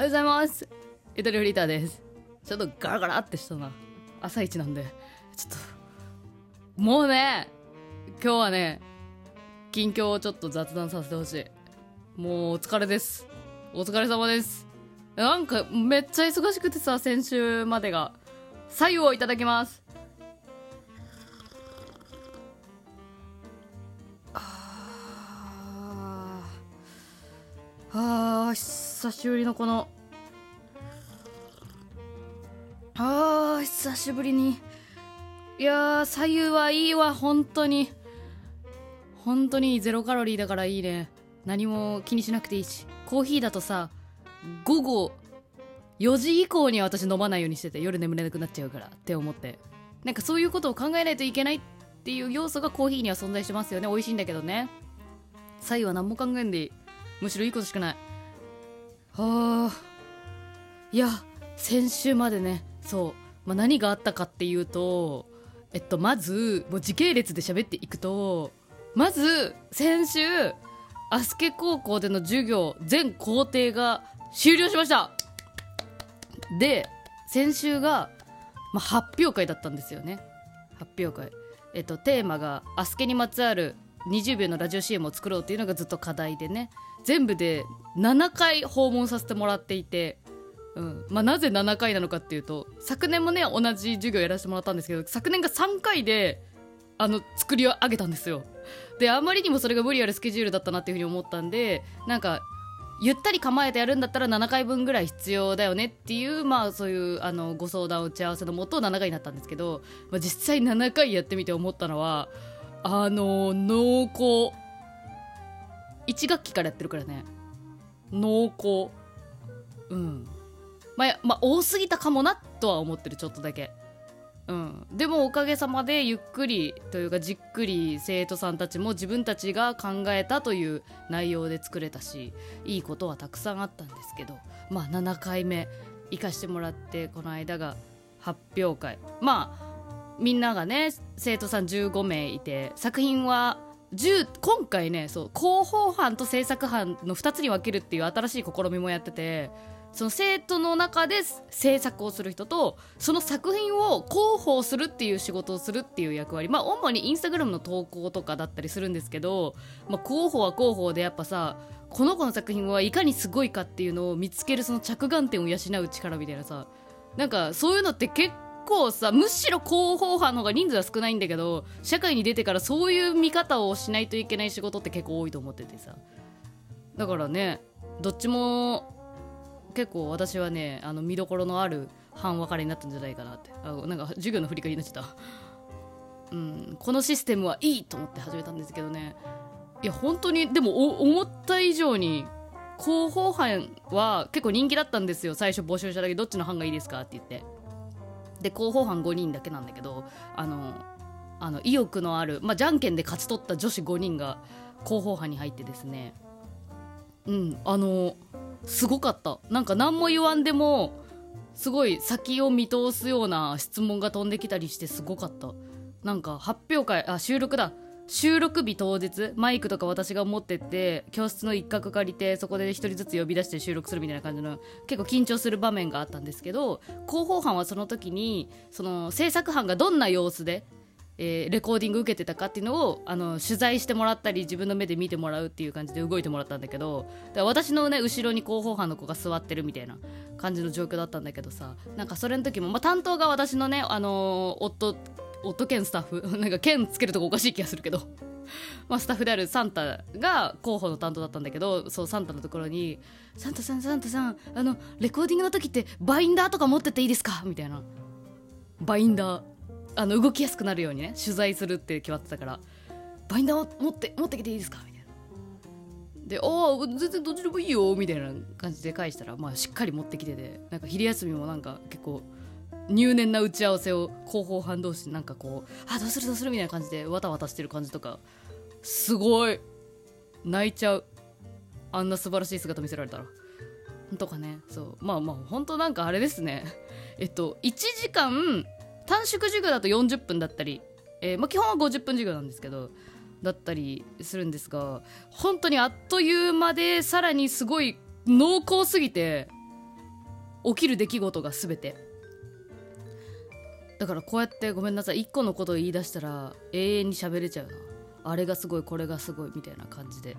はようございます。イタリフリーターです。ちょっとガラガラってしたな。朝一なんで。ちょっともうね今日はね近況をちょっと雑談させてほしい。もうお疲れです。お疲れ様です。なんかめっちゃ忙しくてさ先週までが。左右をいただきます。あー。あー久しぶりのこのあー久しぶりに。いやー左右はいいわ本当に。本当にゼロカロリーだからいいね。何も気にしなくていいし。コーヒーだとさ午後4時以降には私飲まないようにしてて夜眠れなくなっちゃうからって思って。なんかそういうことを考えないといけないっていう要素がコーヒーには存在してますよね。美味しいんだけどね。左右は何も考えんでいい。むしろいいことしかない。はあいや先週までねそう、まあ、何があったかっていうとえっとまずもう時系列で喋っていくとまず先週アスケ高校での授業全工程が終了しました。で先週が、まあ、発表会だったんですよね。発表会。えっとテーマがアスケにまつわる20秒のラジオ CM を作ろうっていうのがずっと課題でね。全部で7回訪問させてもらっていて、うん。まあ、なぜ7回なのかっていうと昨年もね同じ授業やらせてもらったんですけど昨年が3回であの作り上げたんですよ。であまりにもそれが無理あるスケジュールだったなっていうふうに思ったんでなんかゆったり構えてやるんだったら7回分ぐらい必要だよねっていうまあそういうあのご相談打ち合わせのもと7回になったんですけど、まあ、実際7回やってみて思ったのはあの濃厚。1学期からやってるからね。濃厚。うん。まあ、まあ、多すぎたかもなとは思ってるちょっとだけ。うん、でもおかげさまでゆっくりというかじっくり生徒さんたちも自分たちが考えたという内容で作れたしいいことはたくさんあったんですけどまあ7回目行かしてもらってこの間が発表会。まあみんながね生徒さん15名いて作品は10今回ねそう広報班と制作班の2つに分けるっていう新しい試みもやっててその生徒の中で制作をする人とその作品を広報するっていう仕事をするっていう役割。まあ主にインスタグラムの投稿とかだったりするんですけど、まあ、広報は広報でやっぱさこの子の作品はいかにすごいかっていうのを見つけるその着眼点を養う力みたいなさなんかそういうのって結構さむしろ広報班の方が人数は少ないんだけど社会に出てからそういう見方をしないといけない仕事って結構多いと思っててさ。だからねどっちも結構私はねあの見どころのある半分かれになったんじゃないかなって。あなんか授業の振り返りになっちゃった、うん、このシステムはいいと思って始めたんですけどね。いや本当にでも思った以上に広報班は結構人気だったんですよ。最初募集した時どっちの班がいいですかって言って。で広報班5人だけなんだけどあのあの意欲のある、まあ、じゃんけんで勝ち取った女子5人が広報班に入ってですね。うんあのすごかった。なんか何も言わんでもすごい先を見通すような質問が飛んできたりしてすごかった。なんか発表会あ収録だ。収録日当日マイクとか私が持ってって教室の一角借りてそこで1人ずつ呼び出して収録するみたいな感じの結構緊張する場面があったんですけど広報班はその時にその制作班がどんな様子でえー、レコーディング受けてたかっていうのをあの取材してもらったり自分の目で見てもらうっていう感じで動いてもらったんだけどだから私のね後ろに広報班の子が座ってるみたいな感じの状況だったんだけどさなんかそれの時も、まあ、担当が私のね、あのー、夫夫兼スタッフ なんか兼つけるとこおかしい気がするけどまあ、スタッフであるサンタが候補の担当だったんだけどそうサンタのところに「サンタさんサンタさんあのレコーディングの時ってバインダーとか持ってっていいですか?」みたいなバインダーあの動きやすくなるようにね取材するって決まってたから。バインダーを持って持ってきていいですか？みたいな。で「ああ全然どっちでもいいよ」みたいな感じで返したら、まあ、しっかり持ってきててなんか昼休みもなんか結構入念な打ち合わせを広報班同士なんかこう「あどうするどうする」みたいな感じでわたわたしてる感じとかすごい泣いちゃう。あんな素晴らしい姿見せられたら。とかね。そう。まあまあ本当なんかあれですね。えっと1時間短縮授業だと40分だったり、えー、まあ、基本は50分授業なんですけどだったりするんですが本当にあっという間でさらにすごい濃厚すぎて起きる出来事が全て。だからこうやってごめんなさい1個のことを言い出したら永遠に喋れちゃうな。あれがすごいこれがすごいみたいな感じで。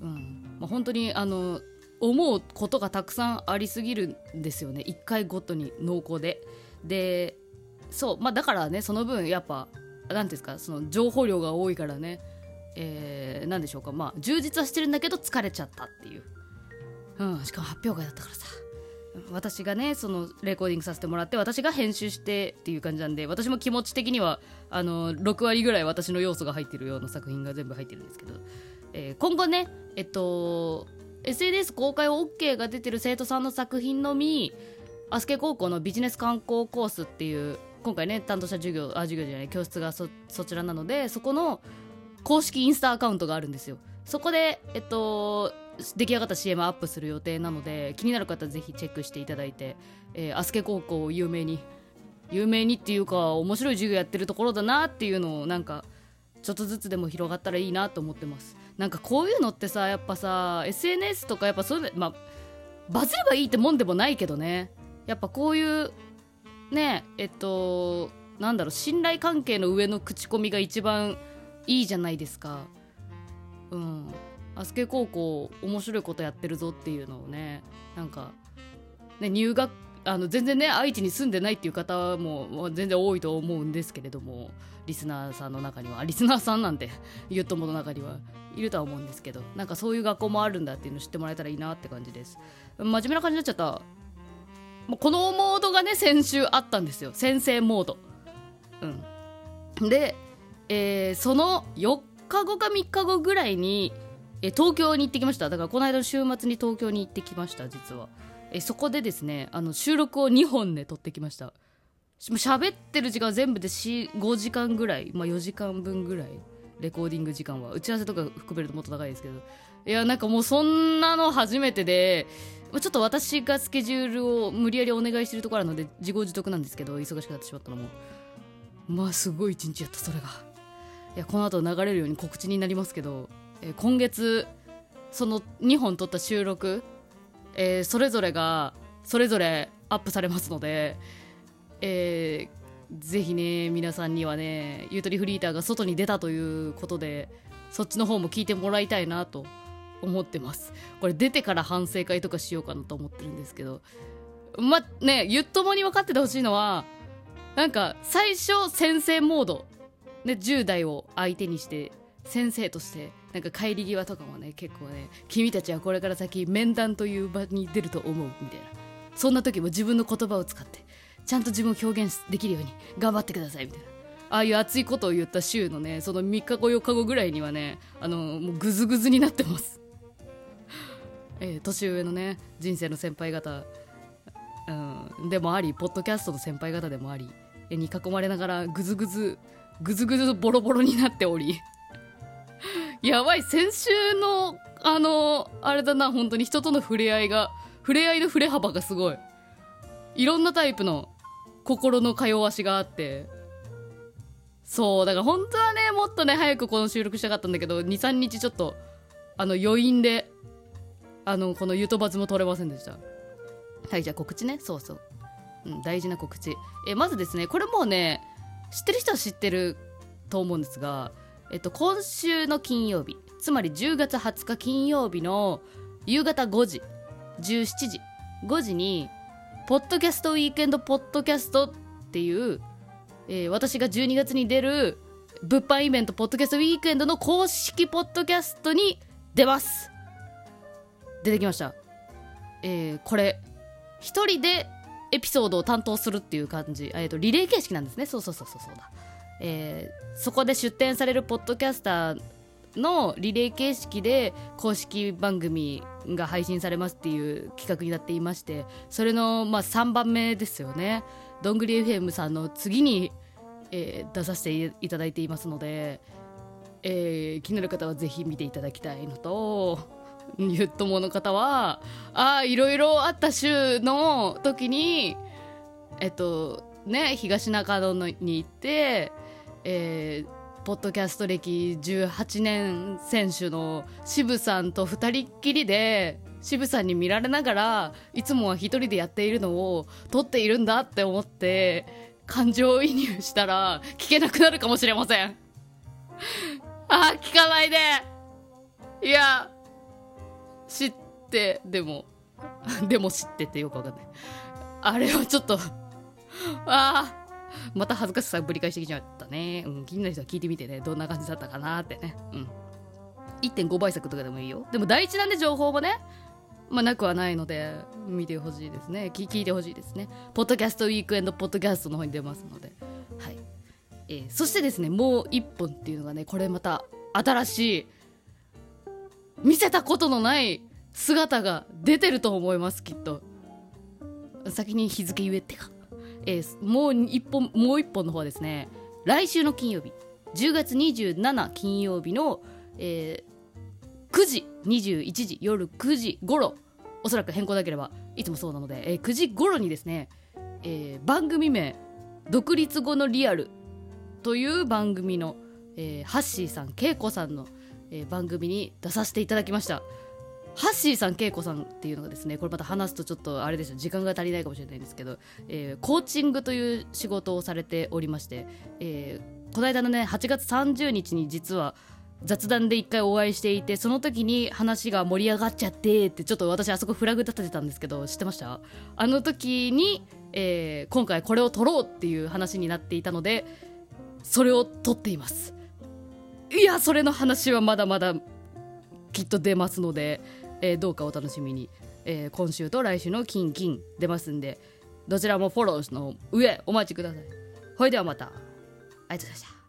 うん。まあ、本当にあの思うことがたくさんありすぎるんですよね。1回ごとに濃厚で。でそうまあだからねその分やっぱ何ですかその情報量が多いからねえー、何でしょうかまあ充実はしてるんだけど疲れちゃったっていう、うん、しかも発表会だったからさ。私がねそのレコーディングさせてもらって私が編集してっていう感じなんで私も気持ち的にはあの6割ぐらい私の要素が入ってるような作品が全部入ってるんですけど、えー、今後ねえっと SNS 公開 OK が出てる生徒さんの作品のみアスケ高校のビジネス観光コースっていう今回ね担当した授業あ授業じゃない教室がそちらなのでそこの公式インスタアカウントがあるんですよ。そこでえっと出来上がった CM アップする予定なので気になる方ぜひチェックしていただいて、えー、アスケ高校を有名に有名にっていうか面白い授業やってるところだなっていうのをなんかちょっとずつでも広がったらいいなと思ってます。なんかこういうのってさやっぱさ SNS とかやっぱそういうまあバズればいいってもんでもないけどね。やっぱこういうねえっとなんだろう信頼関係の上の口コミが一番いいじゃないですか。うん。アスケ高校面白いことやってるぞっていうのをねなんかね入学あの全然ね愛知に住んでないっていう方も全然多いと思うんですけれどもリスナーさんの中には。リスナーさんなんて ゆっともの中にはいるとは思うんですけどなんかそういう学校もあるんだっていうの知ってもらえたらいいなって感じです。真面目な感じになっちゃった。もうこのモードがね先週あったんですよ。先生モード。うん。で、えー、その4日後か3日後ぐらいに、え東京に行ってきました。だからこの間の週末に東京に行ってきました実は。えそこでですねあの収録を2本で撮ってきました。喋ってる時間全部で5時間ぐらい、まあ、4時間分ぐらいレコーディング時間は。打ち合わせとか含めるともっと長いですけど。いやなんかもうそんなの初めてでちょっと私がスケジュールを無理やりお願いしてるところなので自業自得なんですけど忙しくなってしまったのも。まあすごい一日やったそれが。いやこの後流れるように告知になりますけど、え今月その2本撮った収録えー、それぞれがそれぞれアップされますので、えー、ぜひね皆さんにはねゆとりフリーターが外に出たということでそっちの方も聞いてもらいたいなと思ってます。これ出てから反省会とかしようかなと思ってるんですけど。まねゆっともに分かっててほしいのはなんか最初先生モード、ね、10代を相手にして先生としてなんか帰り際とかもね結構ね君たちはこれから先面談という場に出ると思うみたいな。そんな時も自分の言葉を使ってちゃんと自分を表現できるように頑張ってくださいみたいな。ああいう熱いことを言った週のねその3日後4日後ぐらいにはねあのもうグズグズになってます。えー、年上のね人生の先輩方、うん、でもありポッドキャストの先輩方でもあり絵に囲まれながらグズグズグズグズボロボロになっており やばい、先週の、あの、あれだな、本当に人との触れ合いが、触れ合いの触れ幅がすごい。いろんなタイプの心の通わしがあって、そう、だから本当はね、もっとね、早くこの収録したかったんだけど、2、3日ちょっと、あの、余韻で、あの、このゆとばずも取れませんでした。はい、じゃあ告知ね。そうそう。うん、大事な告知。え、まずですね、これもうね、知ってる人は知ってると思うんですが、えっと、今週の金曜日つまり10月20日金曜日の夕方5時17時5時にポッドキャストウィークエンドポッドキャストっていう、えー、私が12月に出る物販イベントポッドキャストウィークエンドの公式ポッドキャストに出ます出てきました。えー、これ。一人でエピソードを担当するっていう感じ、えーとリレー形式なんですね。そうそうそうそうそうだ。えー、そこで出展されるポッドキャスターのリレー形式で公式番組が配信されますっていう企画になっていましてそれのまあ3番目ですよね。どんぐり FM さんの次に、えー、出させていただいていますので、えー、気になる方はぜひ見ていただきたいのとゆっともの方はああいろいろあった週の時にえっとね東中野に行ってえー、ポッドキャスト歴18年選手の渋さんと2人っきりで渋さんに見られながらいつもは一人でやっているのを撮っているんだって思って感情移入したら聞けなくなるかもしれません。ああ聞かないで。いや知ってでも でも知ってってよくわかんない。あれはちょっとああまた恥ずかしさぶり返してきちゃったね、うん、気になる人は聞いてみてね。どんな感じだったかなってね。うん。1.5倍速とかでもいいよ。でも第一なんで情報もねまあなくはないので見てほしいですね。聞いてほしいですね。ポッドキャストウィークエンドポッドキャストの方に出ますので。はい。えー、そしてですねもう1本っていうのがねこれまた新しい見せたことのない姿が出てると思いますきっと。先に日付言えってか、えー、もう一本もう一本の方はですね。来週の金曜日。10月27金曜日の、えー、9時21時夜9時頃。おそらく変更なければいつもそうなので、えー、9時頃にですね、えー、番組名「独立後のリアル」という番組の、えー、ハッシーさん恵子さんの、えー、番組に出させていただきました。ハッシーさん恵子さんっていうのがですねこれまた話すとちょっとあれですよ時間が足りないかもしれないんですけど、えー、コーチングという仕事をされておりまして、えー、この間のね8月30日に実は雑談で一回お会いしていてその時に話が盛り上がっちゃってってちょっと私あそこフラグ立ててたんですけど知ってました？あの時に、えー、今回これを撮ろうっていう話になっていたのでそれを撮っています。いやそれの話はまだまだきっと出ますのでえー、どうかお楽しみに、えー、今週と来週の金金出ますんでどちらもフォローの上お待ちください。ほいではまた。ありがとうございました。